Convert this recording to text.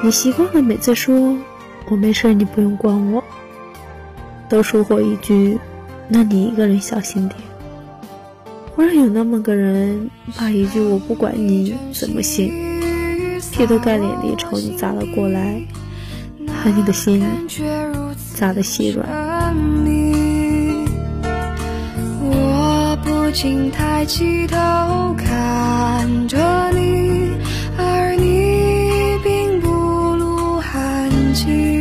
你习惯了每次说我没事，你不用管我，都说过一句，那你一个人小心点。忽然有那么个人，把一句我不管你怎么信，劈头盖脸地朝你砸了过来，把你的心砸得稀软。我不禁抬起头看。记。